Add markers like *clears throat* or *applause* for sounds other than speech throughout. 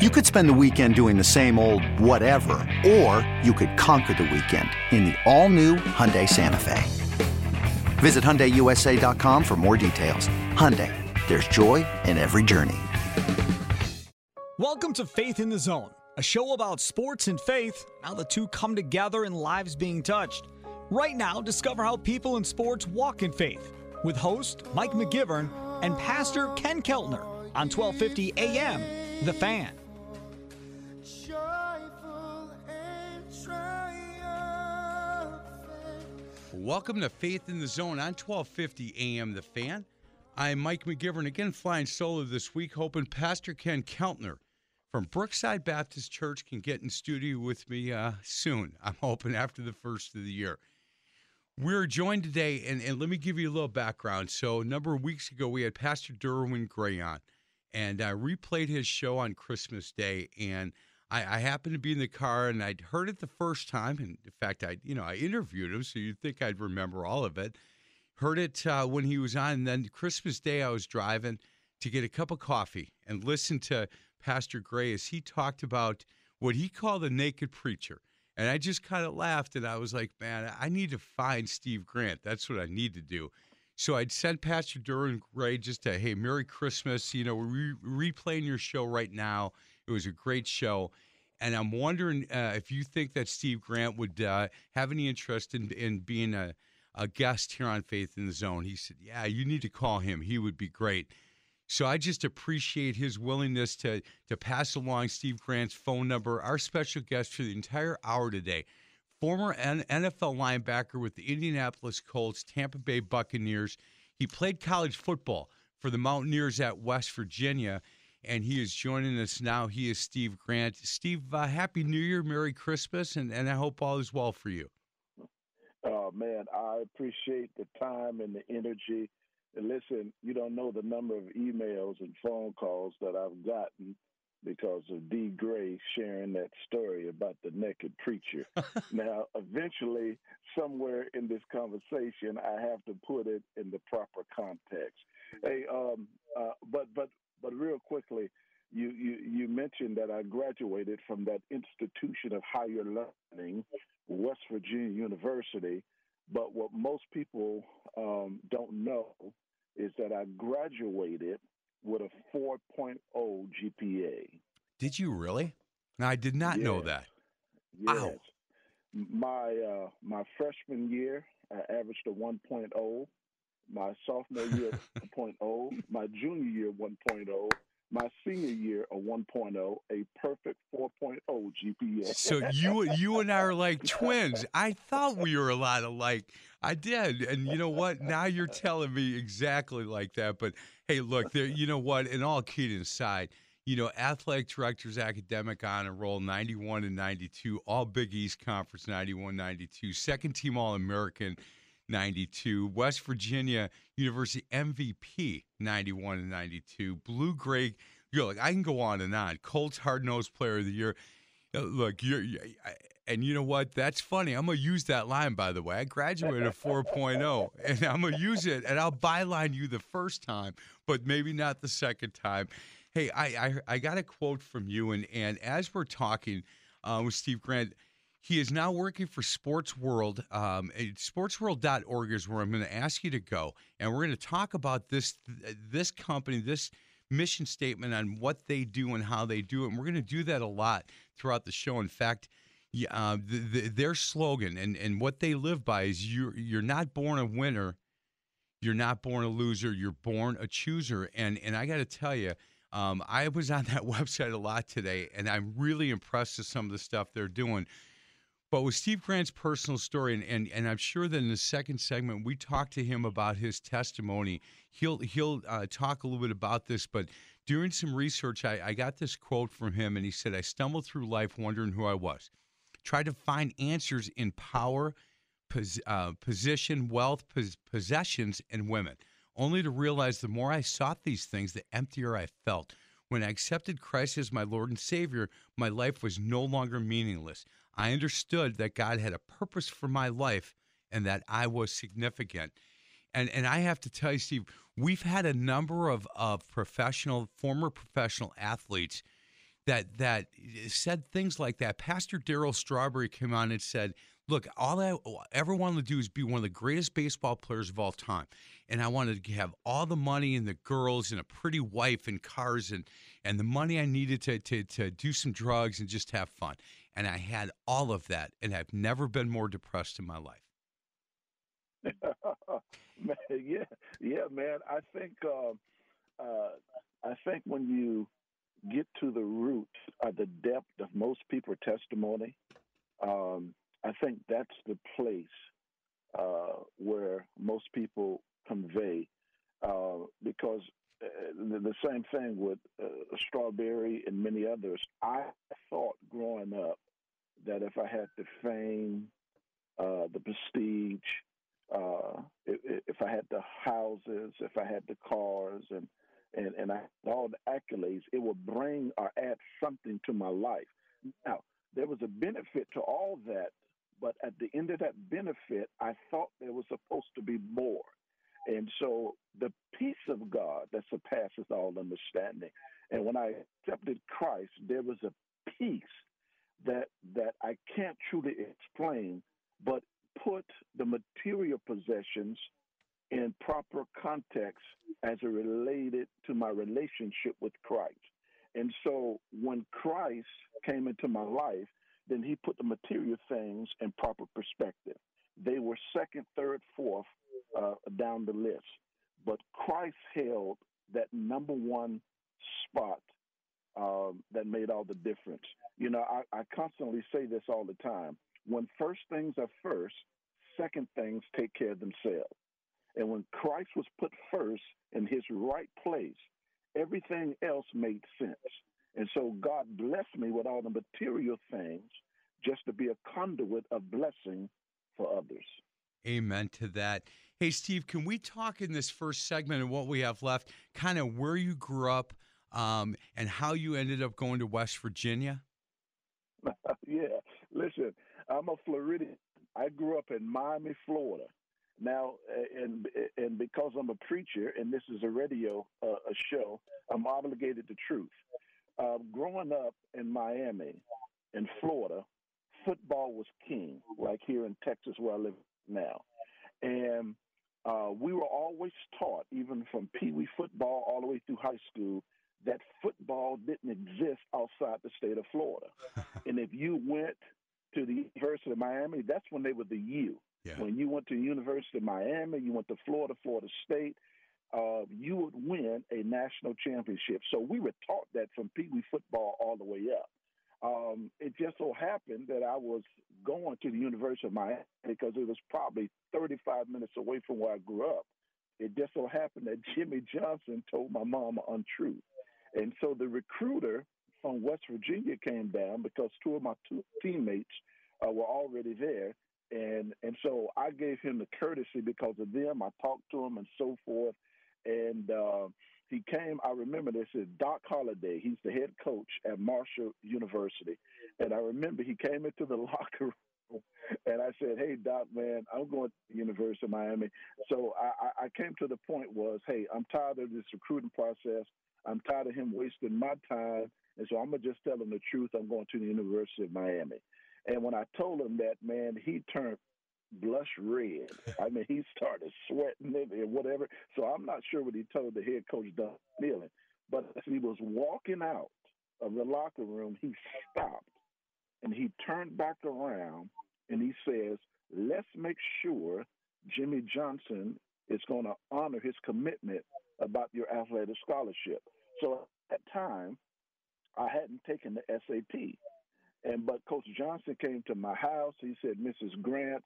You could spend the weekend doing the same old whatever, or you could conquer the weekend in the all-new Hyundai Santa Fe. Visit HyundaiUSA.com for more details. Hyundai, there's joy in every journey. Welcome to Faith in the Zone, a show about sports and faith, how the two come together and lives being touched. Right now, discover how people in sports walk in faith with host Mike McGivern and Pastor Ken Keltner on 1250 AM, The Fan. Welcome to Faith in the Zone on 1250 AM The Fan. I'm Mike McGivern, again flying solo this week, hoping Pastor Ken Keltner from Brookside Baptist Church can get in studio with me uh, soon. I'm hoping after the first of the year. We're joined today, and, and let me give you a little background. So, a number of weeks ago, we had Pastor Derwin Gray on, and I replayed his show on Christmas Day, and I, I happened to be in the car and I'd heard it the first time. And in fact, I, you know, I interviewed him, so you'd think I'd remember all of it. Heard it uh, when he was on. And then Christmas Day, I was driving to get a cup of coffee and listen to Pastor Gray as he talked about what he called the naked preacher. And I just kind of laughed and I was like, man, I need to find Steve Grant. That's what I need to do. So I'd sent Pastor Derwin Gray just a, hey, Merry Christmas. You know, we're re- replaying your show right now. It was a great show. And I'm wondering uh, if you think that Steve Grant would uh, have any interest in, in being a, a guest here on Faith in the Zone. He said, Yeah, you need to call him. He would be great. So I just appreciate his willingness to, to pass along Steve Grant's phone number. Our special guest for the entire hour today, former NFL linebacker with the Indianapolis Colts, Tampa Bay Buccaneers. He played college football for the Mountaineers at West Virginia and he is joining us now. He is Steve Grant. Steve, uh, Happy New Year, Merry Christmas, and, and I hope all is well for you. Oh, man, I appreciate the time and the energy. And listen, you don't know the number of emails and phone calls that I've gotten because of D. Gray sharing that story about the naked preacher. *laughs* now, eventually, somewhere in this conversation, I have to put it in the proper context. Hey, um, uh, but but but real quickly, you, you, you mentioned that I graduated from that institution of higher learning, West Virginia University. But what most people um, don't know is that I graduated with a 4.0 GPA. Did you really? Now, I did not yes. know that. Yes. Wow. My uh, my freshman year, I averaged a 1.0 my sophomore year *laughs* 1.0, my junior year 1.0, my senior year a 1.0, a perfect 4.0 GPA. So you you and I are like twins. I thought we were a lot alike. I did, and you know what? Now you're telling me exactly like that. But hey, look, there. You know what? In all kidding aside, you know, athletic directors, academic honor roll 91 and 92, all Big East Conference 91, 92, second team All American 92, West Virginia University MVP 91 and 92, Blue Gray. You're like I can go on and on. Colts hard nosed player of the year. Look, you're, you're, and you know what? That's funny. I'm gonna use that line by the way. I graduated at 4.0, and I'm gonna use it, and I'll byline you the first time, but maybe not the second time. Hey, I I, I got a quote from you, and and as we're talking uh, with Steve Grant he is now working for Sports World. Um, sportsworld.org is where I'm going to ask you to go, and we're going to talk about this this company, this mission statement on what they do and how they do it. And we're going to do that a lot throughout the show. In fact, uh, the, the, their slogan and, and what they live by is you're you're not born a winner, you're not born a loser, you're born a chooser. And and I got to tell you. Um, I was on *laughs* that website a lot today, and I'm really impressed with some of the stuff they're doing. But with Steve Grant's personal story, and, and, and I'm sure that in the second segment we talk to him about his testimony. He'll he'll uh, talk a little bit about this, but doing some research, I, I got this quote from him, and he said, I stumbled through life wondering who I was. Tried to find answers in power, pos, uh, position, wealth, pos, possessions, and women, only to realize the more I sought these things, the emptier I felt. When I accepted Christ as my Lord and Savior, my life was no longer meaningless. I understood that God had a purpose for my life and that I was significant. And and I have to tell you, Steve, we've had a number of, of professional, former professional athletes that that said things like that. Pastor Daryl Strawberry came on and said, "Look, all I ever wanted to do is be one of the greatest baseball players of all time, and I wanted to have all the money and the girls and a pretty wife and cars and and the money I needed to to to do some drugs and just have fun. And I had all of that, and I've never been more depressed in my life." *laughs* yeah, yeah, man. I think uh, uh, I think when you get to the root of the depth of most people's testimony, um, I think that's the place uh, where most people convey. Uh, because uh, the, the, same thing with uh, Strawberry and many others, I growing up that if I had the fame, the prestige, uh, if, if, I had the houses, if I had the cars, and and and I all the accolades, it would bring or add something to my life. Now there was a benefit to all that, but at the end of that benefit, I thought there was supposed to be more. And so the peace of God that surpasses all understanding. And when I accepted Christ, there was a peace that that I can't truly explain, but put the material possessions in proper context as it related to my relationship with Christ. And so when Christ came into my life, then he put the material things in proper perspective. They were second, third, fourth uh, down the list. But Christ held that number one spot um, that made all the difference. You know, I, I constantly say this all the time when first things are first, second things take care of themselves. And when Christ was put first in his right place, everything else made sense. And so God blessed me with all the material things just to be a conduit of blessing for others. Amen to that. Hey, Steve, can we talk in this first segment and what we have left, kind of where you grew up um, and how you ended up going to West Virginia? I'm a Floridian. I grew up in Miami, Florida. Now, and and because I'm a preacher and this is a radio uh, a show, I'm obligated to truth. Uh, growing up in Miami, in Florida, football was king, like here in Texas where I live now, and uh, we were always taught, even from Pee Wee football all the way through high school, that football didn't exist outside the state of Florida. *laughs* and if you went to the University of Miami, that's when they were the U. Yeah. When you went to the University of Miami, you went to Florida, Florida State, uh, you would win a national championship. So we were taught that from Pee Wee football all the way up. Um, it just so happened that I was going to the University of Miami because it was probably 35 minutes away from where I grew up. It just so happened that Jimmy Johnson told my mom an untruth. And so the recruiter from West Virginia came down because two of my two teammates uh, were already there. And and so I gave him the courtesy because of them. I talked to him and so forth. And uh, he came. I remember this is Doc Holliday. He's the head coach at Marshall University. And I remember he came into the *laughs* locker room and I said, "Hey, Doc, man, I'm going to the University of Miami." So I, I came to the point was, "Hey, I'm tired of this recruiting process. I'm tired of him wasting my time and so I'm gonna just tell him the truth. I'm going to the University of Miami. And when I told him that, man, he turned blush red. I mean, he started sweating and whatever. So I'm not sure what he told the head coach, Don Nehlen. But as he was walking out of the locker room, he stopped and he turned back around and he says, let's make sure Jimmy Johnson is going to honor his commitment about your athletic scholarship. So at that time, I hadn't taken the SAT. And but Coach Johnson came to my house. He said, Mrs. Grant,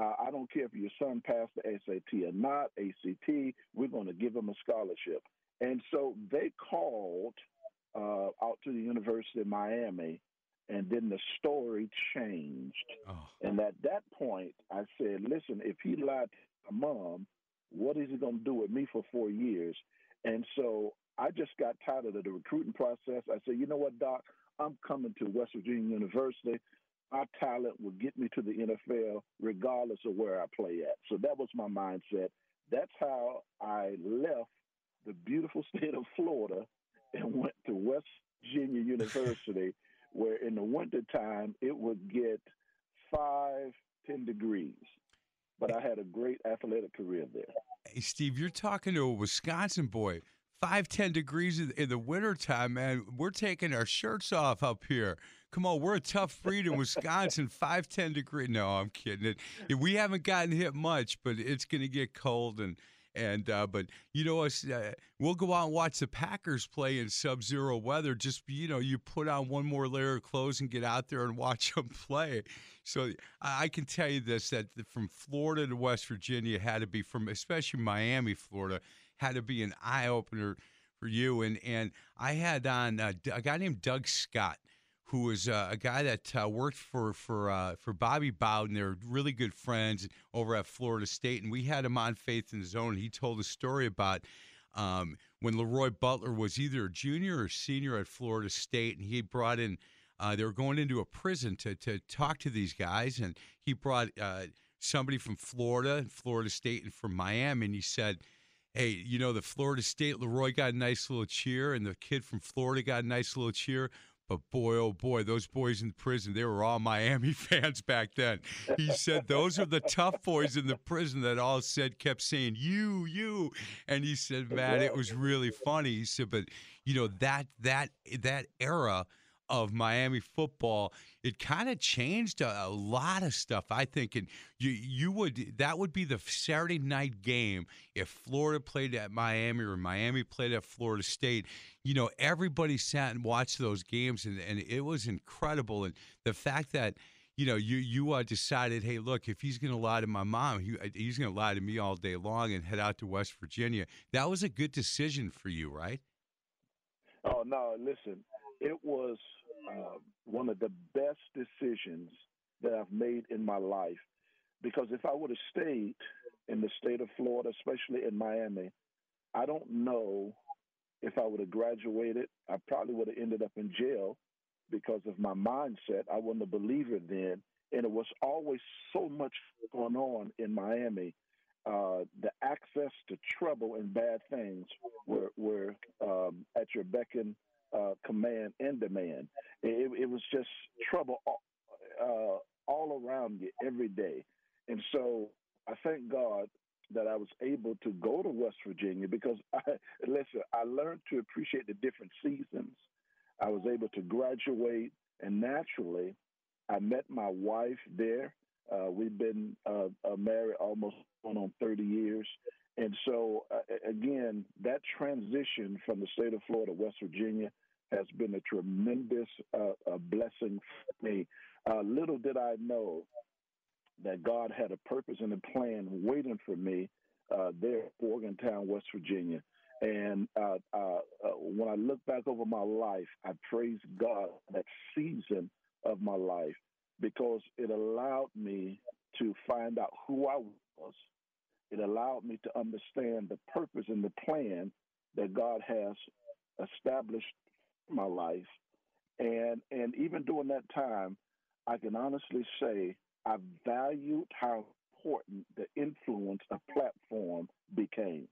uh, I don't care if your son passed the SAT or not, ACT, we're going to give him a scholarship. And so they called uh, out to the University of Miami, and then the story changed. Oh. And at that point, I said, listen, if he lied to my mom, what is he going to do with me for four years? And so I just got tired of the recruiting process. I said, you know what, Doc? I'm coming to West Virginia University. My talent will get me to the NFL regardless of where I play at. So that was my mindset. That's how I left the beautiful *laughs* state of Florida and went to West Virginia University, *laughs* where in the wintertime it would get five, ten degrees. But I had a great athletic career there. Hey, Steve, you're talking to a Wisconsin boy. Five, ten degrees in, the wintertime, man. We're taking our shirts off up here. Come on, we're a tough breed in Wisconsin. Five, ten degrees. No, I'm kidding. We haven't gotten hit much, but it's going to get cold and and uh, but you know us, uh, we'll go out and watch the Packers play in sub-zero weather. Just you know, you put on one more layer of clothes and get out there and watch *laughs* them play. So I can tell you this: that from Florida to West Virginia had to be from, especially Miami, Florida, had to be an eye opener for you. And and I had on uh, a guy named Doug Scott who was uh, a guy that uh, worked for for uh, for Bobby Bowden. They're really good friends over at Florida State, and we had him on Faith in the Zone. He told a story about um, when Leroy Butler was either a junior or senior at Florida State, and he brought in. Uh, they were going into a prison to to talk to these guys, and he brought somebody from Florida, Florida State, and from Miami, and he said. Hey, you know, the Florida State, Leroy got a nice little cheer, and the kid from Florida got a nice little cheer but boy, oh boy, those boys in prison, they were all *laughs* Miami fans back then. He said those are the tough boys in the prison that all said, kept saying, you, you. And he said, man, it was really funny. He said, but you know, that that that era of Miami football, it kind of changed a, a, lot of stuff. I think, and you you would that would be the Saturday night game if Florida played at Miami or Miami played at Florida State. You know, everybody sat and watched those games, and, and it was incredible. And the fact that you know, you you uh, decided, hey, look, if he's going to lie to my mom, he, he's going to lie to me all day long and head out to West Virginia. That was a good decision for you, right? Oh no, listen, it was uh, one of the best decisions that I've made in my life. Because if I would have stayed in the state of Florida, especially in Miami, I don't know if I would have graduated. I probably would have ended up in jail because of my mindset. I wasn't a believer then. And it was always so much going on in Miami. Uh, the access to trouble and bad things were, were um, at your beck and uh, command and demand. It, it, was just trouble uh, all around you every day. And so I thank God that I was able to go to West Virginia because *laughs* I, listen, I learned to appreciate the different seasons. I was able to graduate, and naturally, I met my wife there. Uh, we've been uh, uh married almost on 30 years. And so, uh, again, that transition from the state of Florida, to West Virginia, has been a tremendous uh, a blessing for me. Uh, little did I know that God had a purpose and a plan waiting for me uh, there in Morgantown, West Virginia. And uh, uh, when I look back over my life, I praise God that season of my life because it allowed me to find out who I was it allowed me to understand the purpose and the plan that God has established my life. And and even during that time, I can honestly say I valued how important the influence a platform became.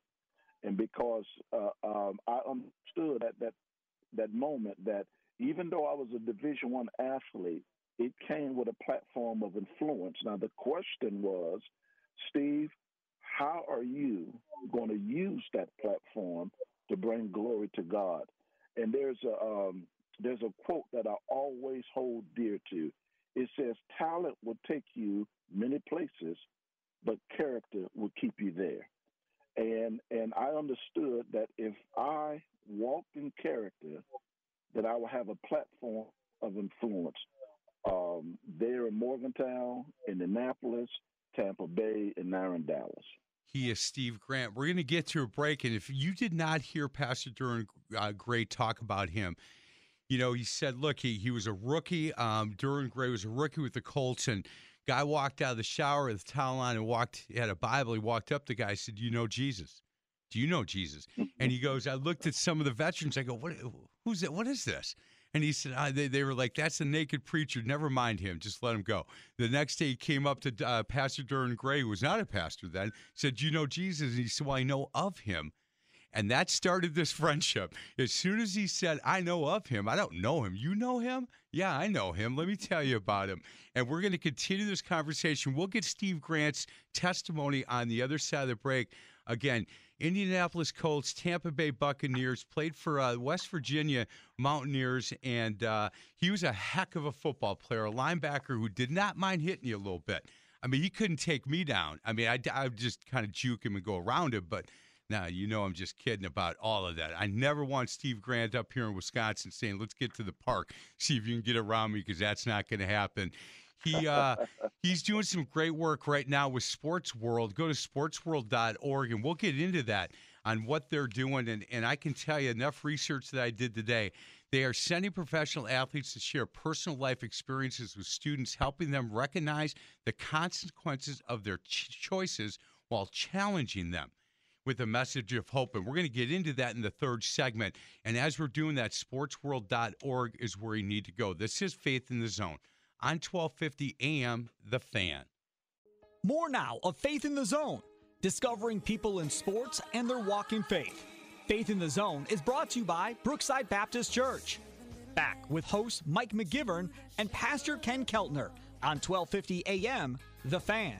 And because uh, um, I understood at that that moment that even though I was a Division One athlete, it came with a platform of influence. Now the question was, Steve, how are you going to use that platform to bring glory to God? And there's a um, there's a quote that I always hold dear to. It says, "Talent will take you many places, but character will keep you there." And and I understood that if I walked in character, that I would have a platform of influence um, there in Morgantown, in Indianapolis, Tampa Bay, and now in Dallas. He is Steve Grant. We're going to get to a break, and if you did not hear Pastor Derwin uh, Gray talk about him, you know, he said, look, he, he was a rookie. Um, Derwin Gray was a rookie with the Colts, and guy walked out of the shower with a towel on and walked, he had a Bible. He walked up to the guy, said, Do you know Jesus? Do you know Jesus? And he goes, I looked at some of the veterans. I go, what, who's that? What is this? And he said, uh, they, they were like, that's a naked preacher. Never mind him. Just let him go. The next day, he came up to uh, Pastor Derwin Gray, who was not a pastor then, said, you know Jesus? And he said, Well, I know of him. And that started this *laughs* friendship. As soon as he said, I know of him, I don't know him. You know him? Yeah, I know him. Let me tell you about him. And we're going to continue this conversation. We'll get Steve Grant's testimony on the other side of the break. Again, Indianapolis Colts, Tampa Bay Buccaneers, played for uh, West Virginia Mountaineers, and uh, he was a heck of a football player, a linebacker who did not mind hitting you a little bit. I mean, he couldn't take me down. I mean, I, I would just kind of juke him and go around him, but now, you know, I'm just kidding about all of that. I never want Steve Grant up here in Wisconsin saying, let's get to the park, see if you can get around me, because that's not going to happen. He uh, he's doing some great work right now with Sports World. Go to sportsworld.org and we'll get into that on what they're doing. And, and I can tell you enough research that I did today. They are sending professional athletes to share personal life experiences with students, helping them recognize the consequences of their ch- choices while challenging them with a message of hope. And we're going to get into that in the third segment. And as we're doing that, sportsworld.org is where you need to go. This is Faith in the Zone on 1250 AM The Fan. More now of Faith in the Zone, discovering people in sports and their walk in faith. Faith in the Zone is brought to you by Brookside Baptist Church. Back with host Mike McGivern and Pastor Ken Keltner on 1250 AM The Fan.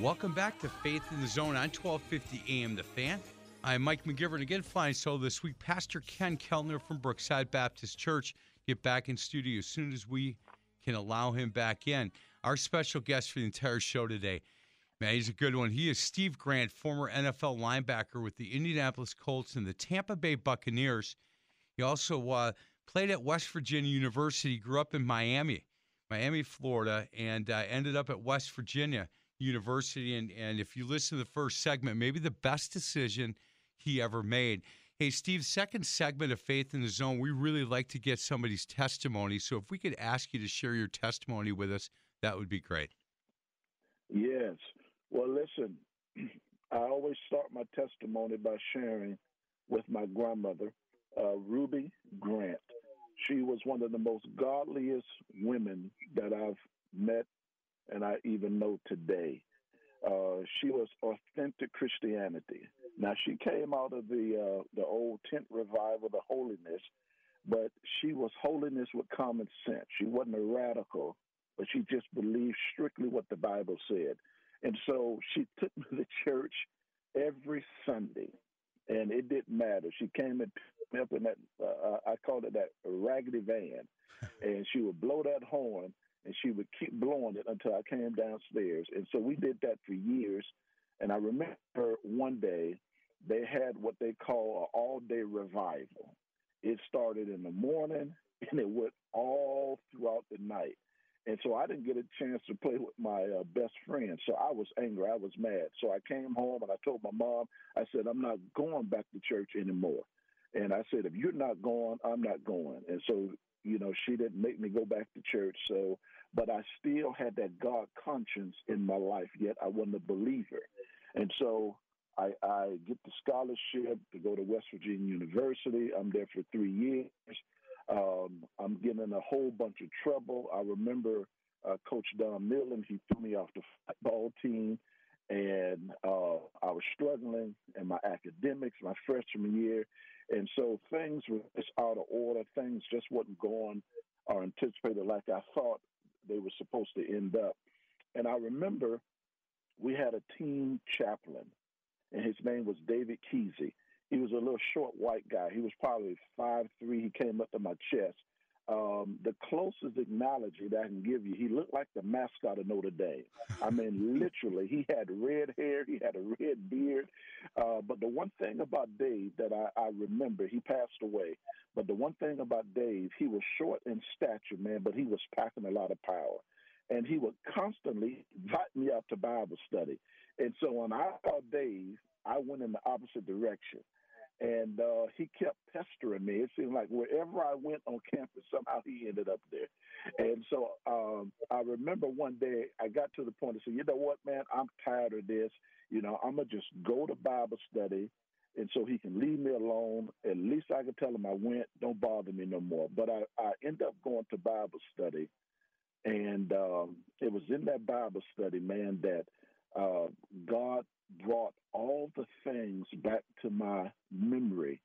Welcome back to Faith in the Zone on 1250 AM The Fan. I'm Mike McGivern again, flying solo this week. Pastor Ken Keltner from Brookside Baptist Church get back in studio as soon as we can allow him back in. Our special guest for the entire show today, man, he's a good one. He is Steve Grant, former NFL linebacker with the Indianapolis Colts and the Tampa Bay Buccaneers. He also uh, played at West Virginia University, grew up in Miami, Miami, Florida, and uh, ended up at West Virginia University. And, and if you listen to the first segment, maybe the best decision he ever made. Hey, Steve, second segment of Faith in the Zone, we really like to get somebody's testimony. So if we could ask you to share your testimony with us, that would be great. Yes. Well, listen, *clears throat* I always start my testimony by sharing with my grandmother, uh, Ruby Grant. She was one of the most godliest women that I've met and I even know today. Uh, she was authentic Christianity. Now she came out of the uh, the old tent revival, the holiness, but she was holiness with common sense. She wasn't a radical, but she just believed strictly what the Bible said. And so she *laughs* took me to church every Sunday, and it didn't matter. She came and picked me up in that uh, I called it that raggedy van, *laughs* and she would blow that horn, and she would keep blowing it until I came downstairs. And so we did that for years. And I remember one day they had what they call an all day revival. It started in the morning *laughs* and it went all throughout the night. And so I didn't get a chance to play with my uh, best friend. So I was angry. I was mad. So I came home and I told my mom, I said, I'm not going back to church anymore. And I said, if you're not going, I'm not going. And so, you know, she didn't make me go back to church. So but I still had that God conscience in my life, yet I wasn't a believer. And so I, I get the scholarship to go to West Virginia University. I'm there for three years. Um, I'm getting in a whole bunch of trouble. I remember uh, Coach Don Millen, he threw me off the football team, and uh, I was struggling in my academics my freshman year. And so things were just out of order. Things just wasn't going or anticipated like I thought they were supposed to end up. And I remember we had a team chaplain, and his name was David Kesey. He was a little short white guy. He was probably five three. He came up to my chest. Um, the closest analogy that I can give you, he looked like the mascot of Notre Dame. I mean, *laughs* literally, he had red hair, he had a red beard. Uh, but the one thing about Dave that I, I remember, he passed away. But the one thing about Dave, he was short in stature, man, but he was packing a lot of power. and he would constantly invite me out to Bible study. And so when I saw Dave, I went in the opposite direction. And uh, he kept pestering me. It seemed like wherever I went on campus, somehow he ended up there. And so um, I remember one day I got to the point of saying, you know what, man, I'm tired of this. You know, I'm going to just go to Bible study and so he can leave me alone. At least I can tell him I went. Don't bother me no more. But I, I end up going to Bible study, and um, it was in that Bible study, man, that uh, God brought all the things back to my memory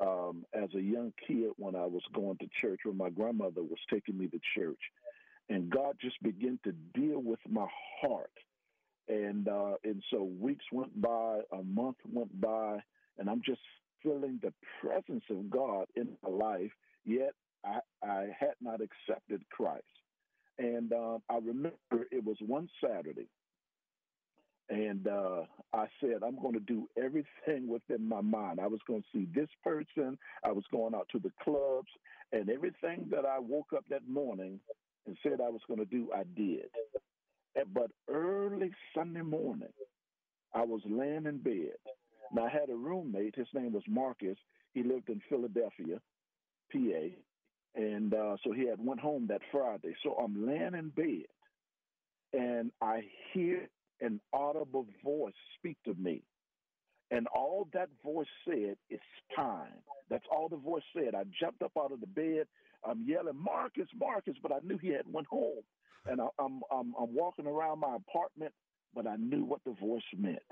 um, as a young kid when I was going to church, when my grandmother was taking me to church, and God just began to deal with my heart. And uh, and so weeks went by, a month went by, and I'm just feeling the presence of God in my life, yet I, I had not accepted Christ. And uh, I remember it was one Saturday, and uh, I said, I'm going to do everything within my mind. I was going to see this person, I was going out to the clubs, and everything that I woke up that morning and said I was going to do, I did. But early Sunday morning, I was laying in bed now, I had a roommate. His name was Marcus. He lived in Philadelphia, PA. And uh, so he had went home that Friday. So I'm laying in bed and I hear an audible voice speak to me. And all that voice said is time. That's all the voice said. I jumped up out of the bed. I'm yelling, Marcus, Marcus, but I knew he had went home. And I, I'm, I'm, I'm walking around my apartment, but I knew what the voice meant.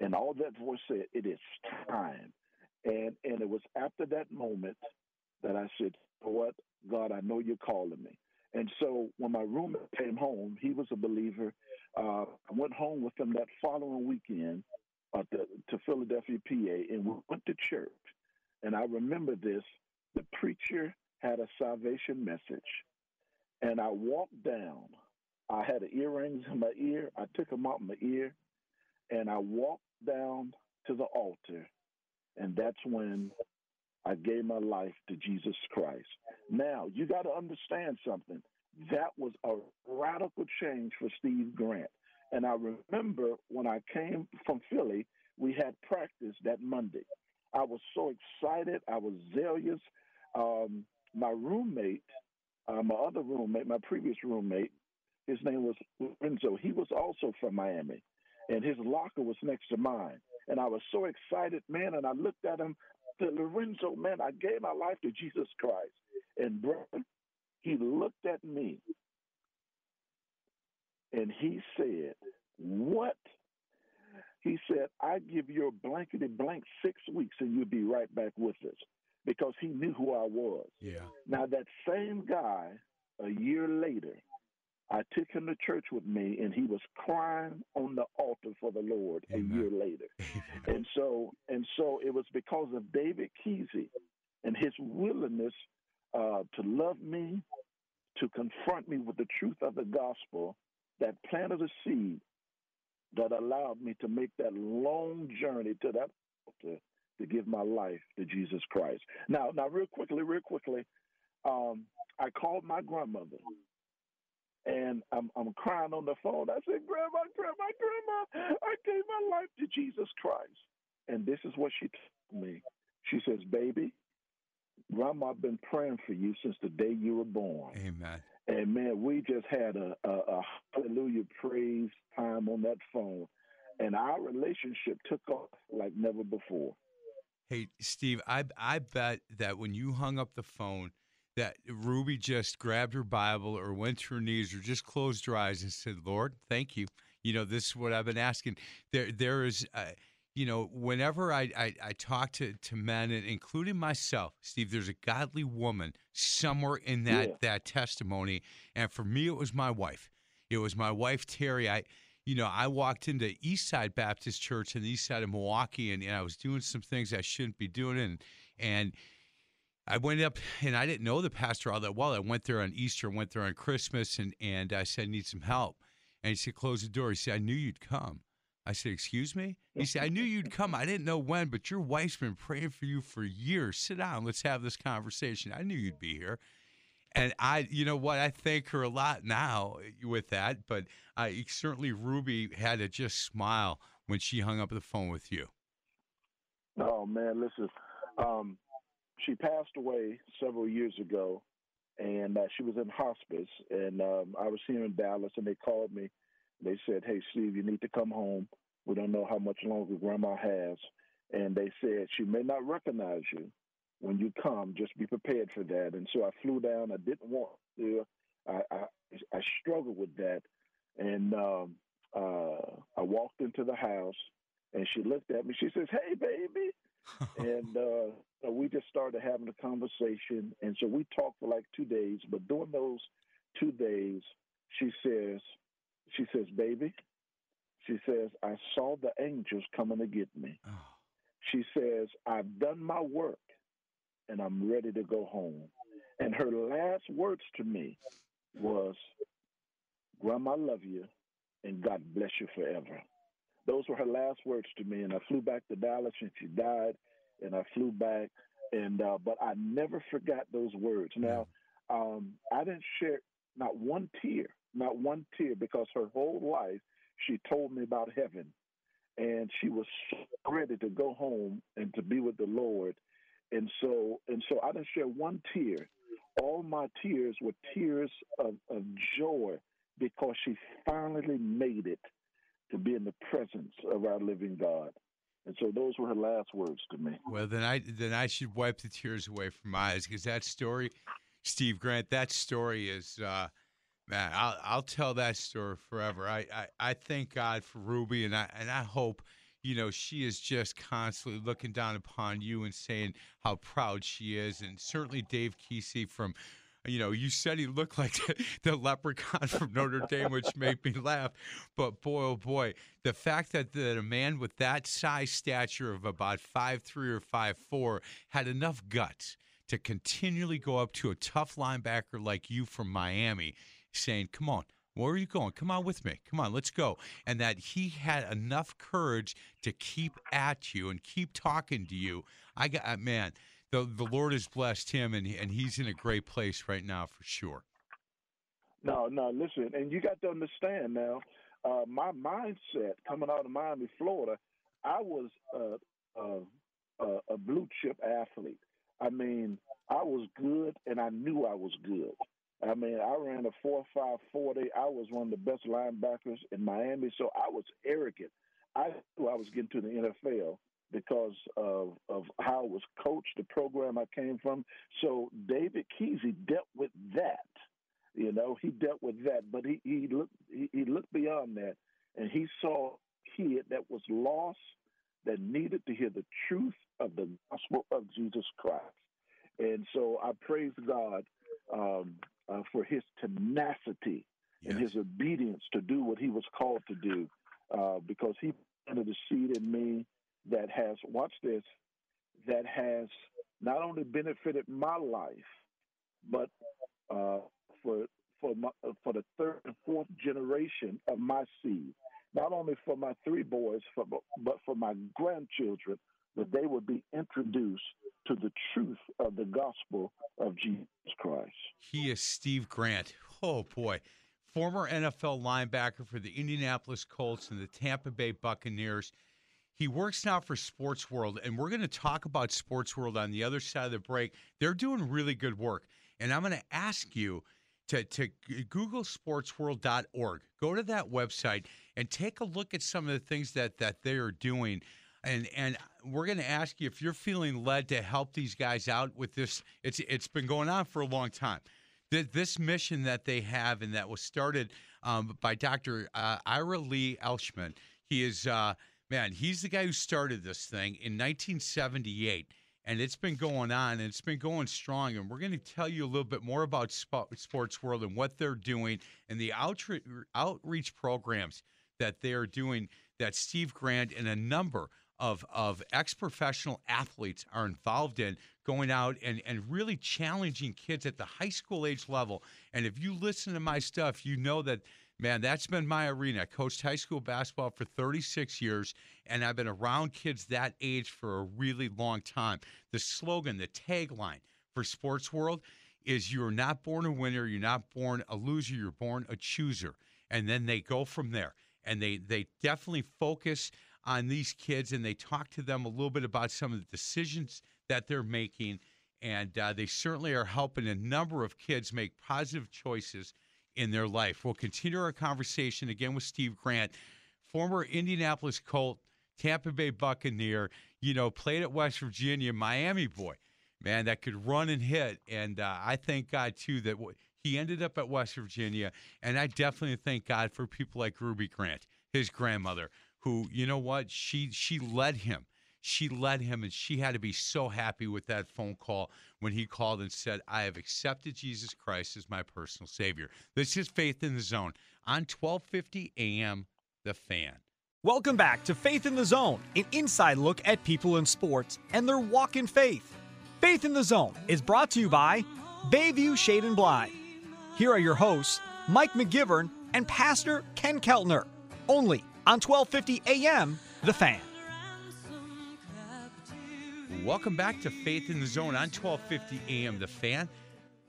And all that voice said, it is time. And and it was after that moment that I said, what, God, I know you're calling me. And so when my roommate came home, he was a believer. Uh, I went home with him that following weekend uh, to, to Philadelphia, PA, and we went to church. And I remember this. The preacher had a salvation message. And I walked down. I had earrings in my ear. I took them out my ear and I walked down to the altar, and that's when I gave my life to Jesus Christ. Now, you got to understand something. That was a radical change for Steve Grant. And I remember when I came from Philly, we had practice that Monday. I was so excited. I was zealous. Um, my roommate, uh, my other roommate, my previous roommate, his name was Lorenzo. He was also from Miami and his locker was next to mine. And I was so excited, man. And I looked at him, said, Lorenzo, man, I gave my life to Jesus Christ. And brother, he looked at me and he said, What? He said, I give you a blankety blank six weeks and you'll be right back with us because he knew who I was. Yeah. Now, that same guy, a year later, I took him to church with me, and he was crying on the altar for the Lord Amen. a year later. *laughs* and so, and so, it was because of David Kesey and his willingness uh, to love me, to confront me with the truth of the gospel, that planted a seed that allowed me to make that long journey to that altar to give my life to Jesus Christ. Now, now, real quickly, real quickly, um, I called my grandmother and I'm I'm crying on the phone. I said, Grandma, Grandma, Grandma, I gave my life to Jesus Christ. And this is what she told me. She says, Baby, Grandma I've been praying for you since the day you were born. Amen. And man, we just had a, a, a hallelujah praise time on that phone. And our relationship took off like never before. Hey, Steve, I I bet that when you hung up the phone, that Ruby just grabbed her Bible or went to her knees or just closed her eyes and said, "Lord, thank you." You know, this is what I've been asking. There, there is, uh, you know, whenever I, I, I talk to, to men, and including myself, Steve, there's a godly woman somewhere in that yeah. that testimony, and for me, it was my wife. It was my wife Terry. I, you know, I walked into Eastside Baptist Church in the east side of Milwaukee, and, and I was doing some things I shouldn't be doing, and and I went up and I didn't know the pastor all that well. I went there on Easter, went there on Christmas, and, and I said, I need some help. And he said, close the door. He said, I knew you'd come. I said, excuse me? He said, I knew you'd come. I didn't know when, but your wife's been praying for you for years. Sit down. Let's have this conversation. I knew you'd be here. And I, you know what, I thank her a lot now with that. But I certainly Ruby had to just smile when she hung up the phone with you. Oh man, listen, um, she passed away several years ago, and uh, she was in hospice. And um, I was here in Dallas, and they called me. They said, "Hey, Steve, you need to come home. We don't know how much longer Grandma has." And they said she may not recognize you, when you come, just be prepared for that. And so I flew down. I didn't want to. I I, I struggled with that, and um, uh, I walked into the house, and she looked at me. She says, "Hey, baby," *laughs* and uh, we just started having a conversation. And so we talked for like two days. But during those two days, she says, "She says, baby," she says, "I saw the angels coming to get me." Oh. She says, "I've done my work." and I'm ready to go home. And her last words to me was, Grandma, I love you, and God bless you forever. Those were her last words to me. And I flew back to Dallas, and she died, and I flew back. And uh, but I never forgot those words. Now, um, I didn't share not one tear, not one tear, because her whole life she told me about heaven, and she was ready to go home and to be with the Lord. And so and so I didn't shed one tear. All my tears were tears of, of joy because she finally made it to be in the presence of our living God. And so those were her last words to me. Well, then I then I should wipe the tears away from my eyes because that story, Steve Grant, that story is uh, man. I'll I'll tell that story forever. I, I, I thank God for Ruby, and I and I hope you know, she is just constantly looking down upon you and saying how proud she is. And certainly Dave Kesey from, you know, you said he looked like *laughs* the, leprechaun from Notre Dame, which made me laugh. But boy, oh boy, the fact that, that a man with that size stature of about five three or five four had enough guts to continually go up to a tough linebacker like you from Miami saying, come on, where are you going? Come on with me. Come on, let's go. And that he had enough courage to keep at you and keep talking to you. I got man, the the Lord has blessed him and and he's in a great place right now for sure. No, no, listen, and you got to understand now, uh, my mindset coming out of Miami, Florida, I was a, a, a blue chip athlete. I mean, I was good and I knew I was good. I mean, I ran a four five forty. I was one of the best linebackers in Miami, so I was arrogant. I knew I was getting to the NFL because of of how I was coached, the program I came from. So David Kesey dealt with that. You know, he dealt with that, but he he looked he, he looked beyond that, and he saw a kid that was lost that needed to hear the truth of the gospel of Jesus Christ. And so I praise God um, uh, for his tenacity yes. and his obedience to do what he was called to do, uh, because he planted a seed in me that has, watch this, that has not only benefited my life, but uh, for for my, for the third and fourth generation of my seed. Not only for my three boys, for, but for my grandchildren, that they would be introduced to the truth of the gospel of Jesus Christ. He is Steve Grant. Oh, boy. Former NFL linebacker for the Indianapolis Colts and the Tampa Bay Buccaneers. He works now for Sports World, and we're going to talk about Sports World on the other side of the break. They're doing really good work. And I'm going to ask you to, to Google sportsworld.org. Go to that website and take a look at some of the things that, that they are doing and and we're going to ask you if you're feeling led to help these guys out with this. It's it's been going on for a long time. This mission that they have and that was started um, by Dr. Uh, Ira Lee Eshleman. He is uh, man. He's the guy who started this thing in 1978 and it's been going on and it's been going strong. And we're going to tell you a little bit more about Sports World and what they're doing and the outre- outreach programs that they are doing that Steve Grant and a number of of ex professional athletes are involved in going out and, and really challenging kids at the high school age level. And if you listen to my stuff, you know that man, that's been my arena. I coached high school basketball for 36 years, and I've been around kids that age for a really long time. The slogan, the tagline for Sports World is you're not born a winner, you're not born a loser, you're born a chooser. And then they go from there. And they they definitely focus on these kids and they talk to them a little bit about some of the decisions that they're making. And uh, they certainly are helping a number of kids make positive choices in their life. We'll continue our conversation again with Steve Grant, former Indianapolis Colt, Tampa Bay Buccaneer, you know, played at West Virginia, Miami boy, man, that could run and hit. And uh, I thank God, too, that w- he ended up at West Virginia. And I definitely thank God for people like Ruby Grant, his grandmother, who, you know what, she she led him. She led him, and she had to be so happy with that phone call when he called and said, I have accepted Jesus Christ as my personal Savior. This is Faith in the Zone on 1250 AM, The Fan. Welcome back to Faith in the Zone, an inside look at people in sports and their walk in faith. Faith in the Zone is brought to you by Bayview Shade and Blind. Here are your hosts, Mike McGivern and Pastor Ken Keltner, only on 1250 AM, The Fan. Welcome back to Faith in the Zone on 1250 AM The Fan.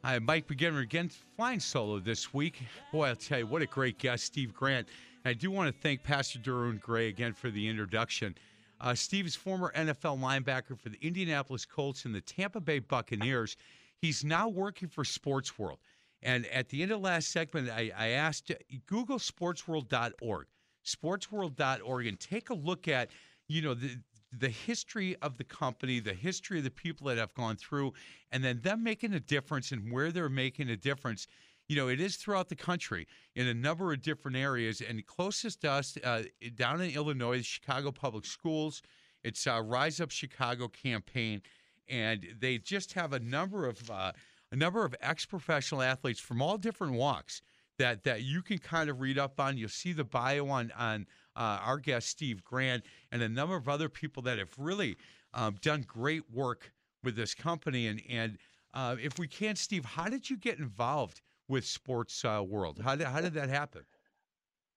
I'm Mike McGivern again, flying solo this week. Boy, I'll tell you, what a great guest, Steve Grant. And I do want to thank Pastor Derwin Gray again for the introduction. Uh, Steve is former NFL linebacker for the Indianapolis Colts and the Tampa Bay Buccaneers. He's now working for Sports World. And at the end of the last segment, I, I asked Google sportsworld.org, sportsworld.org, and take a look at, you know, the, the history of the company, the history of the people that have gone through, and then them making a difference and where they're making a difference. You know, it is throughout the country in a number of different areas, and closest to us, uh, down in Illinois, Chicago Public Schools. It's Rise Up Chicago campaign, and they just have a number of uh, a number of ex-professional athletes from all different walks that that you can kind of read up on. You'll see the bio on on uh, our guest Steve Grant and a number of other people that have really um, done great work with this company. And and uh, if we can, Steve, how did you get involved with Sports uh, World? How did how did that happen?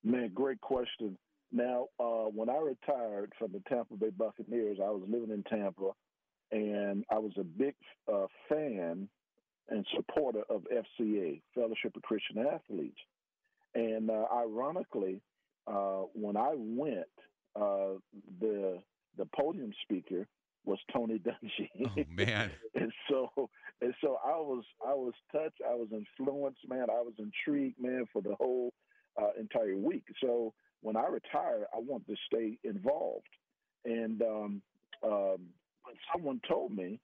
Man, great question. Now, uh, when I retired from the Tampa Bay Buccaneers, I was living in Tampa, and I was a big uh, fan and supporter of FCA, Fellowship of Christian Athletes. And uh, ironically, uh, when I went, uh, the the podium speaker was Tony *laughs* Dungy. Oh man! *laughs* and so and so I was I was touched. I was influenced, man. I was intrigued, man, for the whole uh, entire week. So when I retire, I want to stay involved. And um, um, someone told me,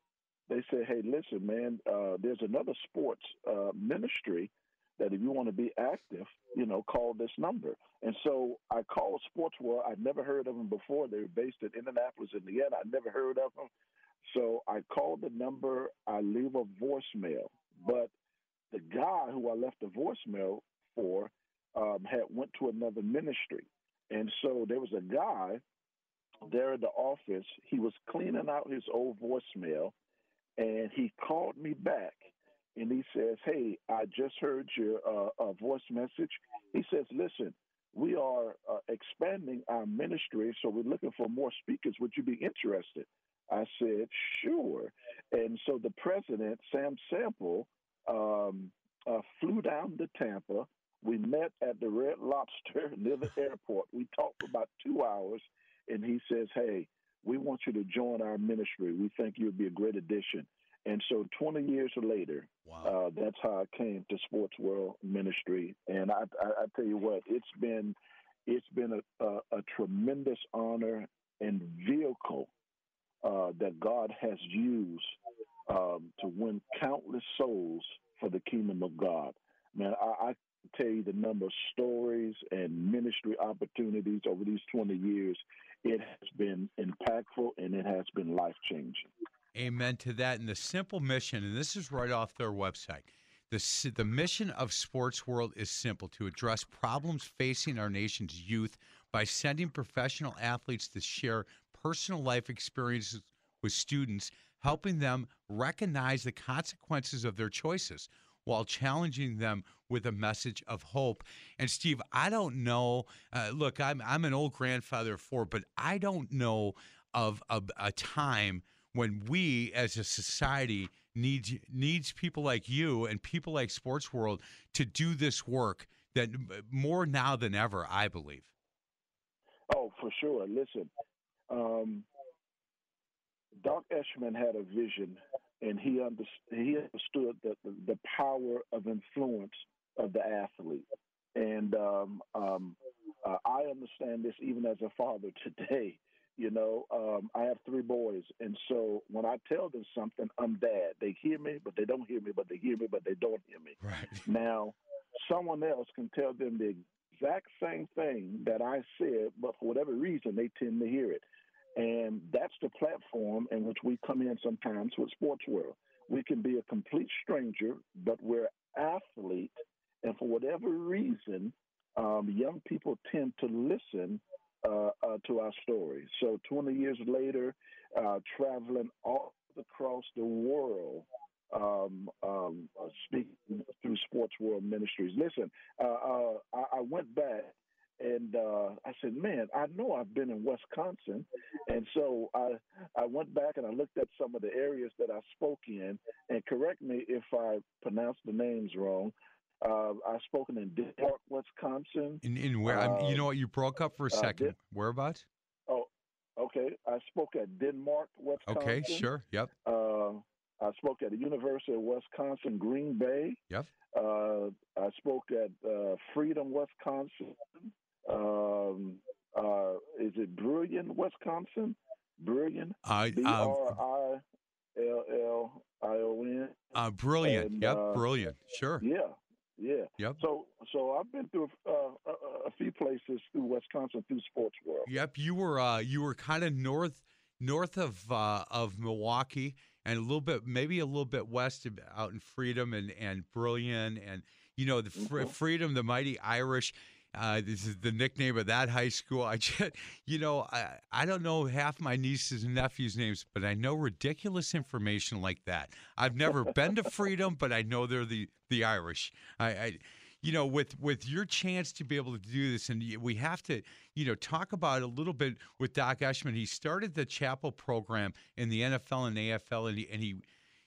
they said, "Hey, listen, man. Uh, there's another sports uh, ministry that if you want to be active, you know, call this number. And so I called Sports World. I'd never heard of them before. They were based in Indianapolis, Indiana. I'd never heard of them. So I called the number. I leave a voicemail, but the guy who I left the voicemail for um, had went to another ministry, and so there was a guy there at the office. He was cleaning out his old voicemail, and he called me back and he says, "Hey, I just heard your uh, uh, voice message." He says, "Listen, we are uh, expanding our ministry, so we're looking for more speakers. Would you be interested?" I said, "Sure." And so the president, Sam Sample, um, uh, flew down to Tampa. We met at the Red Lobster *laughs* near the airport. We talked for about two hours, and he says, "Hey." We want you to join our ministry. We think you'd be a great addition. And so 20 years later, wow. uh, that's how I came to Sports World Ministry. And I, I, I tell you what, it's been it's been a, a, a tremendous honor and vehicle uh, that God has used um, to win countless souls for the kingdom of God. Man, I, I tell you the number of stories and ministry opportunities over these 20 years, it has been impactful and it has been life changing. Amen to that. And the simple mission, and this is right off their website. The, the mission of Sports World is simple to address problems facing our nation's youth by sending professional athletes to share personal life experiences with students, helping them recognize the consequences of their choices while challenging them with a message of hope. And Steve, I don't know. Uh, look, I'm I'm an old grandfather of four, but I don't know of a, a time when we as a society needs needs people like you and people like Sports World to do this work that more now than ever, I believe. Oh, for sure. Listen, um, Doc Eshleman had a vision, and he he understood the, the, the power of influence of the athlete. And um, um, uh, I understand this even as a father *laughs* today. You know, um, I have three boys, and so when I tell them something, I'm dad. They hear me, but they don't hear me, but they hear me, but they don't hear me. Right. *laughs* Now, someone else can tell them the exact same thing that I said, but for whatever reason, they tend to hear it. And that's the platform in which we come in sometimes with Sports World. We can be a complete stranger, but we're athlete, and for whatever reason, um, young people tend to listen uh, uh, to our story. So 20 years later, uh, traveling all across the world, um, um, uh, speaking through Sports World Ministries. Listen, uh, uh, I, I, went back and I said, "Man, I know I've been in Wisconsin," and so I I went back and I looked at some of the areas that I spoke in. And correct me if I pronounce the names wrong. Uh, I've spoken in Denmark, Wisconsin. In, in where? Uh, you know what? You broke up for a uh, second. Den- Whereabouts? Oh, okay. I spoke at Denmark, Wisconsin. Okay, sure. Yep. Uh, I spoke at the University of Wisconsin, Green Bay. Yep. Uh, I spoke at uh, Freedom, Wisconsin. Um, is it Brilliant, Wisconsin? Brilliant. I B R I L L I O N. Uh, brilliant. And, yep. brilliant. Sure. Yeah. Yeah. Yep. So, so I've been through uh, a, a, few places through Wisconsin through sports world. Yep. You were uh, you were kind of north north of uh, of Milwaukee and a little bit maybe a little bit west of, out in Freedom and and Brillion and you know the mm-hmm. Freedom, the mighty Irish. Uh, this is the nickname of that high school. I just, *laughs* you know, I, I don't know half my nieces and nephews' names, but I know ridiculous information like that. I've never been to Freedom, but I know they're the the Irish. I, I, you know, with with your chance to be able to do this, and we have to, you know, talk about a little bit with Doc Eshleman. He started the Chapel program in the NFL and AFL, and he, and he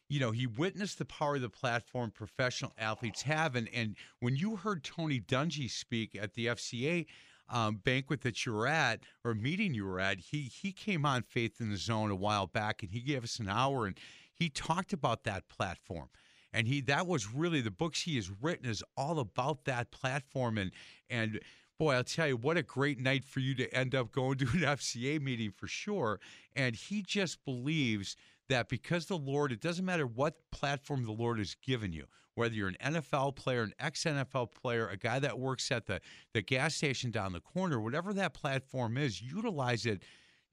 you know, he witnessed the power of the platform professional athletes have. And, and when you heard Tony Dungy speak at the FCA um, banquet that you were at or meeting you were at, he, he came on Faith in the Zone a while back and he gave us an hour and he talked about that platform. And he that was really the books he has written is all about that platform and and boy, I'll tell you, what a great night for you to end up going to an *laughs* FCA meeting for sure. And he just believes that because the Lord, it doesn't matter what platform the Lord has given you, whether you're an NFL player, an ex NFL player, a guy that works at the, the gas station down the corner, whatever that platform is, utilize it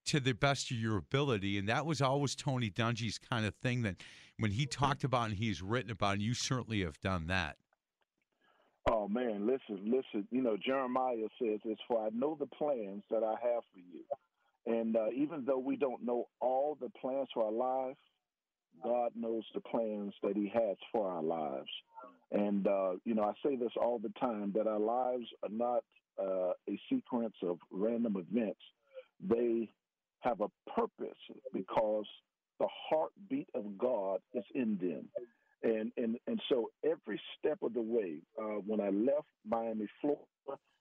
to the best of your ability. And that was always Tony Dungy's kind of thing that when he talked about and he's written about, and you certainly have done that. Oh man, listen, listen. You know, Jeremiah says, "It's for I know the plans that I have for you." And uh, even though we don't know all the plans for our lives, God knows the plans that He has for our lives. And, uh, you know, I say this all the time that our lives are not uh, a sequence of random events, they have a purpose because the heartbeat of God is in them. And, and, and so every step of the way, uh, when I left Miami, Florida,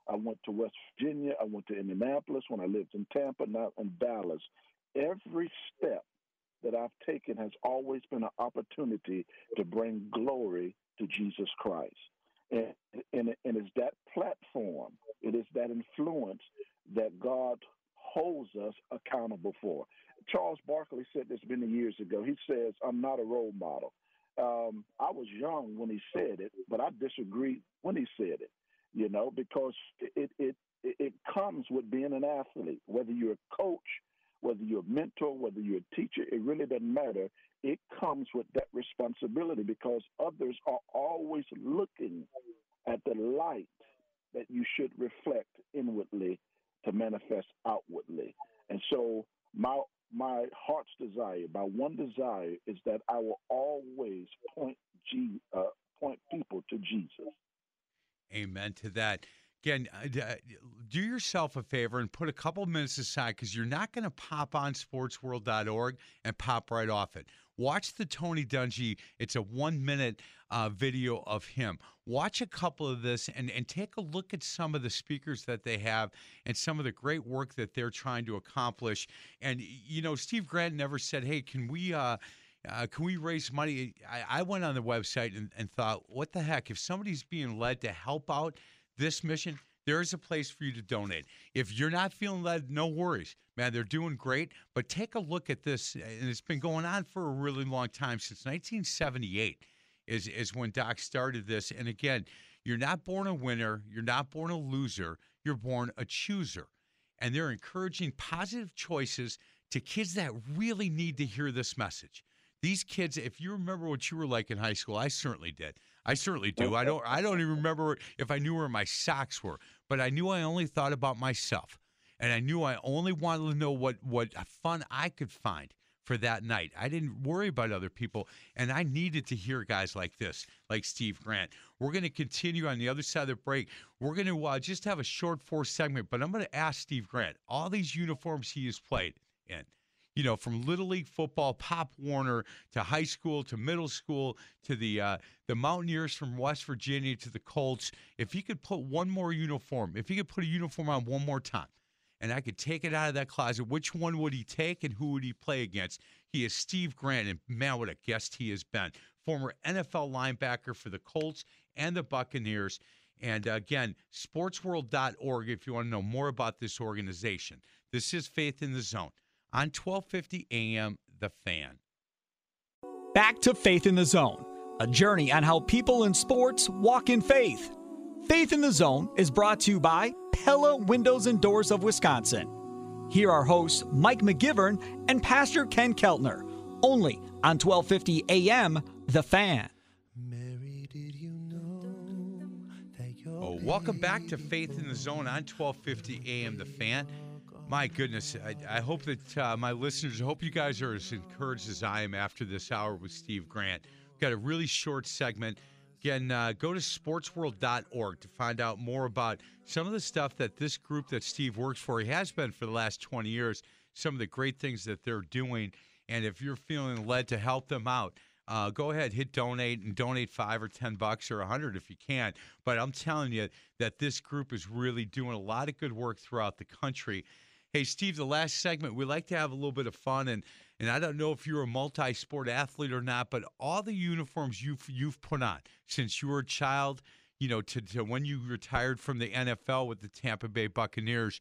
I went to West Virginia. I went to Indianapolis when I lived in Tampa, now in Dallas. Every step that I've taken has always been an opportunity to bring glory to Jesus Christ. And, and, and it's that platform, it is that influence that God holds us accountable for. Charles Barkley said this many years ago. He says, I'm not a role model. Um, I was young when he said it, but I disagreed when he said it you know, because it it it comes with being an athlete. Whether you're a coach, whether you're a mentor, whether you're a teacher, it really doesn't matter. It comes with that responsibility because others are always looking at the light that you should reflect inwardly to manifest outwardly. And so my my heart's desire, my one desire is that I will always point G, uh, point people to Jesus. Amen to that. Again, uh, uh, do yourself a favor and put a couple minutes aside because you're not going to pop on sportsworld.org and pop right off it. Watch the Tony Dungy. It's a one minute uh, video of him. Watch a couple of this and, and take a look at some of the speakers that they have and some of the great work that they're trying to accomplish. And, you know, Steve Grant never said, hey, can we. Uh, uh, can we raise money? I, I went on the website and, and thought, what the heck? If somebody's being led to help out this mission, there is a place for you to donate. If you're not feeling led, no worries, man. They're doing great. But take a look at this, and it's been going on for a really long time since 1978 is is when Doc started this. And again, you're not born a winner, you're not born a loser, you're born a chooser. And they're encouraging positive choices to kids that really need to hear this message. These kids, if you remember what you were like in high school, I certainly did. I certainly do. I don't I don't even remember if I knew where my socks were, but I knew I only thought about myself. And I knew I only wanted to know what what fun I could find for that night. I didn't worry about other people, and I needed to hear guys like this, like Steve Grant. We're going to continue on the other side of the break. We're going to uh, just have a short four segment, but I'm going to ask Steve Grant all these uniforms he has played in you know, from Little League football, Pop Warner, to high school, to middle school, to the uh, the Mountaineers from West Virginia, to the Colts. If he could put one more uniform, if he could put a uniform on one more time, and I could take it out of that closet, which one would he take and who would he play against? He is Steve Grant, and man, what a guest he has been. Former NFL linebacker for the Colts and the Buccaneers. And again, sportsworld.org if you want to know more about this organization. This is Faith in the Zone on 1250 AM The Fan. Back to Faith in the Zone, a journey on how people in sports walk in faith. Faith in the Zone is brought to you by Pella Windows and Doors of Wisconsin. Here are hosts Mike McGivern and Pastor Ken Keltner, only on 1250 AM The Fan. Oh, welcome back to Faith in the Zone on 1250 AM The Fan. My goodness, I, I hope that uh, my listeners, I hope you guys are as encouraged as I am after this hour with Steve Grant. We've got a really short segment. Again, uh, go to sportsworld.org to find out more about some of the stuff that this group that Steve works for, he has been for the last 20 years, some of the great things that they're doing. And if you're feeling led to help them out, uh, go ahead, hit donate and donate five or 10 bucks or a hundred if you can. But I'm telling you that this group is really doing a lot of good work throughout the country. Hey, Steve, the last segment, we like to have a little bit of fun. And, and I don't know if you're a multi sport athlete or not, but all the uniforms you've, you've put on since you were a child, you know, to, to when you retired from the NFL with the Tampa Bay Buccaneers,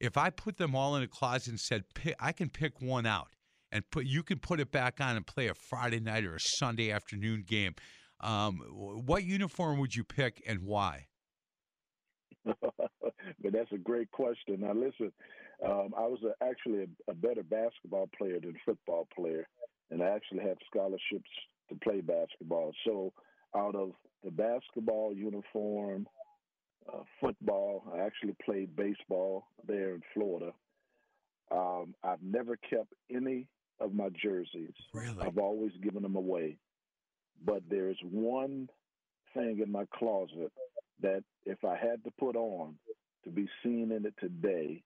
if I put them all in a closet and said, I can pick one out and put you can put it back on and play a Friday night or a Sunday afternoon game. Um, what uniform would you pick and why? *laughs* but that's a great question. Now, listen, um, I was a, actually a, a, better basketball player than football player, and I actually had scholarships to play basketball. So, out of the basketball uniform, uh, football, I actually played baseball there in Florida. Um, I've never kept any of my jerseys. Really? I've always given them away. But there's one thing in my closet that if I had to put on to be seen in it today,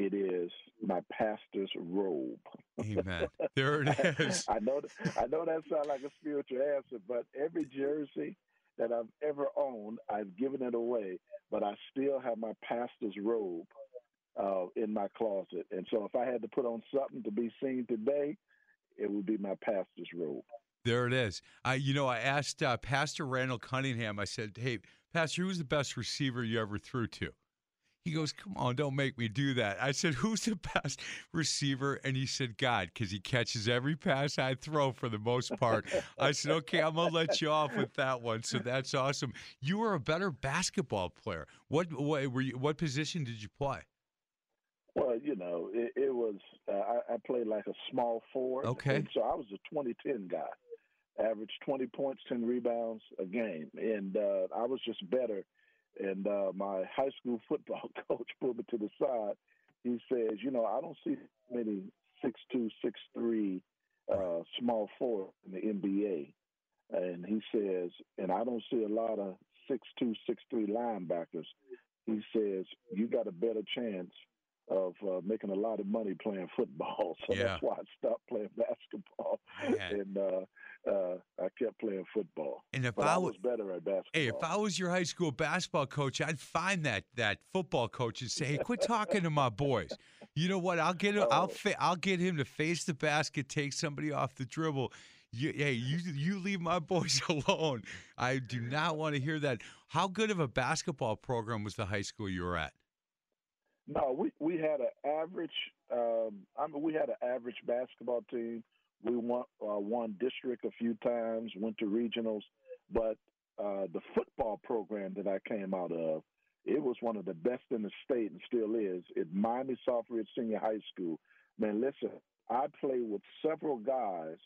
it is my pastor's robe. Amen. *laughs* There it is. I know. I know that sounds like a spiritual answer, but every jersey that I've ever owned, I've given it away. But I still have my pastor's robe uh, in my closet, and so if I had to put on something to be seen today, it would be my pastor's robe. There it is. I, you know, I asked uh, Pastor Randall Cunningham. I said, "Hey, Pastor, who's the best receiver you ever threw to?" He goes, Come on, don't make me do that. I said, Who's the best receiver? And he said, God, because he catches every pass I throw for the most part. I said, Okay, I'm going to let you off with that one. So that's awesome. You were a better basketball player. What, what, were you, what position did you play? Well, you know, it, it was, uh, I, I, played like a small forward. Okay. so I was a 2010 guy averaged 20 points, 10 rebounds a game. And uh, I was just better and uh, my high school *laughs* football *laughs* coach pulled me to the side. He says, "You know, I don't see many six two, six three uh, small forward in the NBA." And he says, "And I don't see a lot of six two, six three linebackers." He says, "You got a better chance of uh, making a lot of money playing football. *laughs* So Yeah. that's why I stopped playing *laughs* basketball, Man. and uh, uh, I kept playing football. And if I I was was better at basketball. Hey, if I was your high school basketball coach, I'd find that that football coach and say, "Hey, quit talking to my boys. You know what? I'll get him. I'll Oh. fa- I'll get him to face the basket, take somebody off the dribble. You, hey, you you leave my *laughs* boys alone. I do not want to hear that. How good of a basketball program was the high school you were at? No, we we had an average. Um, I mean, we had an average basketball team. We won uh, won district a few times, went to regionals, but uh, the football program that I came out of, it was one of the best in the state and still is. At Miami Southridge Senior High School, man, listen, I played with several guys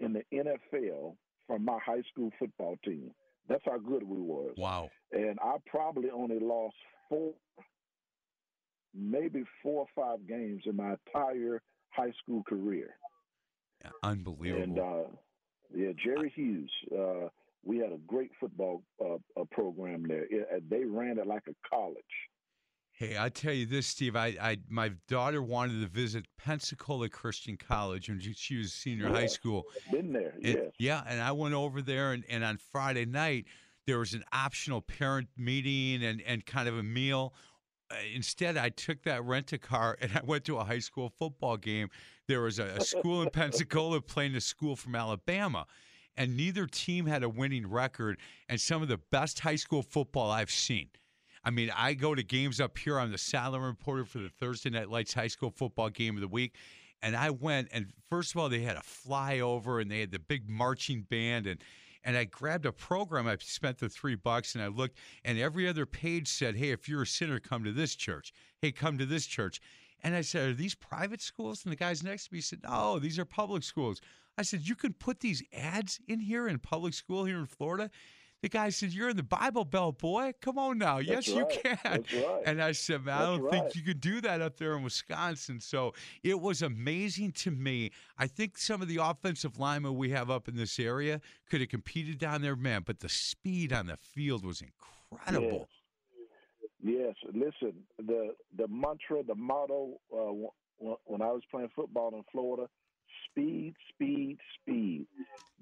in the NFL from my high school football team. That's how good we was Wow. and I probably only lost four, maybe four or five games in my entire high school career. Unbelievable. And uh, yeah, Jerry Hughes, uh, we had a great football uh, uh, program there. It, uh, they ran it like a college. Hey, I tell you this, Steve. I, I my daughter wanted to visit Pensacola Christian College when she, was senior high school. Been there, yes. Yeah, and I went over there, and, and on Friday night there was an optional parent meeting and and kind of a meal. Instead, I took that rent a car and I went to a high school football game. There was a, a *laughs* school in Pensacola playing a school from Alabama. And neither team had a winning record, and some of the best high school football I've seen. I mean, I go to games up here. I'm the sideline reporter for the Thursday Night Lights high school football game of the week. And I went, and first of all, they had a flyover and they had the big marching band. And, and I grabbed a program. I spent the three bucks and I looked, and every other page said, Hey, if you're a sinner, come to this church. Hey, come to this church. And I said, Are these private schools? And the guys next to me said, No, these are public schools. I said, You can put these ads in here in public school here in Florida. The guy said, You're in the Bible Belt, boy. Come on now. That's yes, you can. Right. And I said, Man, I don't think you could do that up there in Wisconsin. So it was amazing to me. I think some of the offensive linemen we have up in this area could have competed down there, man, but the speed on the field was incredible. Yes, listen, the the mantra, the motto uh, when I was playing football in Florida, speed, speed, speed.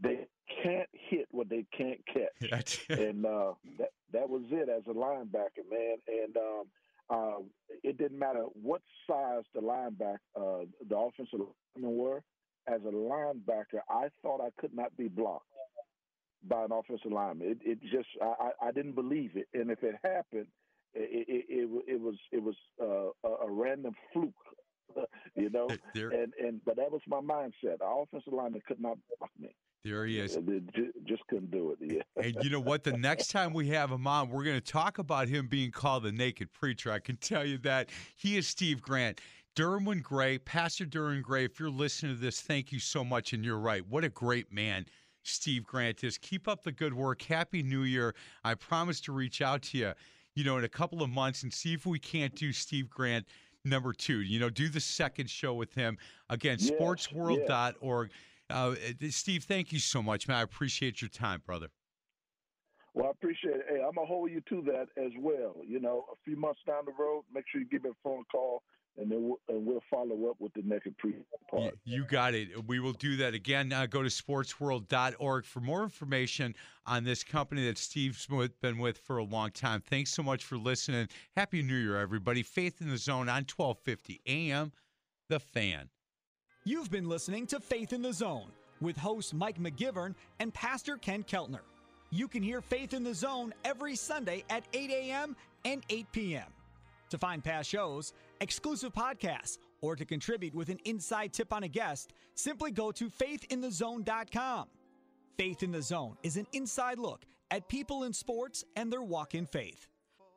They can't hit what they can't catch. *laughs* And uh, that that was it as a linebacker, man. And um, uh, it didn't matter what size the linebacker, uh, the offensive linemen were. As a linebacker, I thought I could not be blocked by an offensive lineman. It, it just I, I didn't believe it, and if it happened, it it, it, it was it was uh, a, a random fluke, *laughs* you know. *laughs* There- And and but that was my mindset. The offensive lineman could not block me. There he is. Just couldn't do it. Yeah. And you know what? The next time we have him on, we're going to talk about him being called the naked preacher. I can tell you that. He is Steve Grant. Derwin Gray, Pastor Derwin Gray, if you're listening to this, thank you so much. And you're right. What a great man Steve Grant is. Keep up the good work. Happy New Year. I promise to reach out to you, you know, in a couple of months and see if we can't do Steve Grant number two. You know, do the second show with him. Again, Yes, sportsworld.org. Uh, Steve, thank you so much, man. I appreciate your time, brother. Well, I appreciate it. Hey, I'm gonna hold you to that as well. You know, a few months down the road, make sure you give me a phone call, and then we'll, and we'll follow up with the naked pre part. You got it. We will do that again. Uh, go to sportsworld.org for more information on this company that Steve's with- been with for a long time. Thanks so much for listening. Happy New Year, everybody. Faith in the Zone on 1250 AM, The Fan. You've been listening to Faith in the Zone with host Mike McGivern and Pastor Ken Keltner. You can hear Faith in the Zone every Sunday at 8 a.m. and 8 p.m. To find past shows, exclusive podcasts, or to contribute with an inside tip on a guest, simply go to faithinthezone.com. Faith in the Zone is an inside look at people in sports and their walk in faith.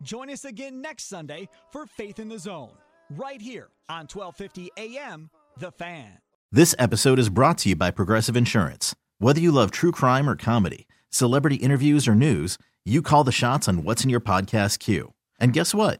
Join us again next Sunday for Faith in the Zone, right here on 1250 AM, The Fan. This episode is brought to you by Progressive Insurance. Whether you love true crime or comedy, celebrity interviews or news, you call the shots on what's in your podcast queue. And guess what?